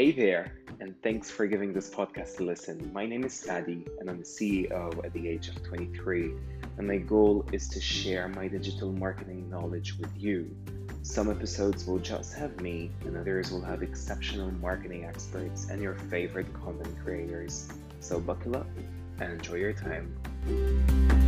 Hey there, and thanks for giving this podcast a listen. My name is Sadi, and I'm the CEO at the age of 23, and my goal is to share my digital marketing knowledge with you. Some episodes will just have me, and others will have exceptional marketing experts and your favorite content creators. So buckle up and enjoy your time.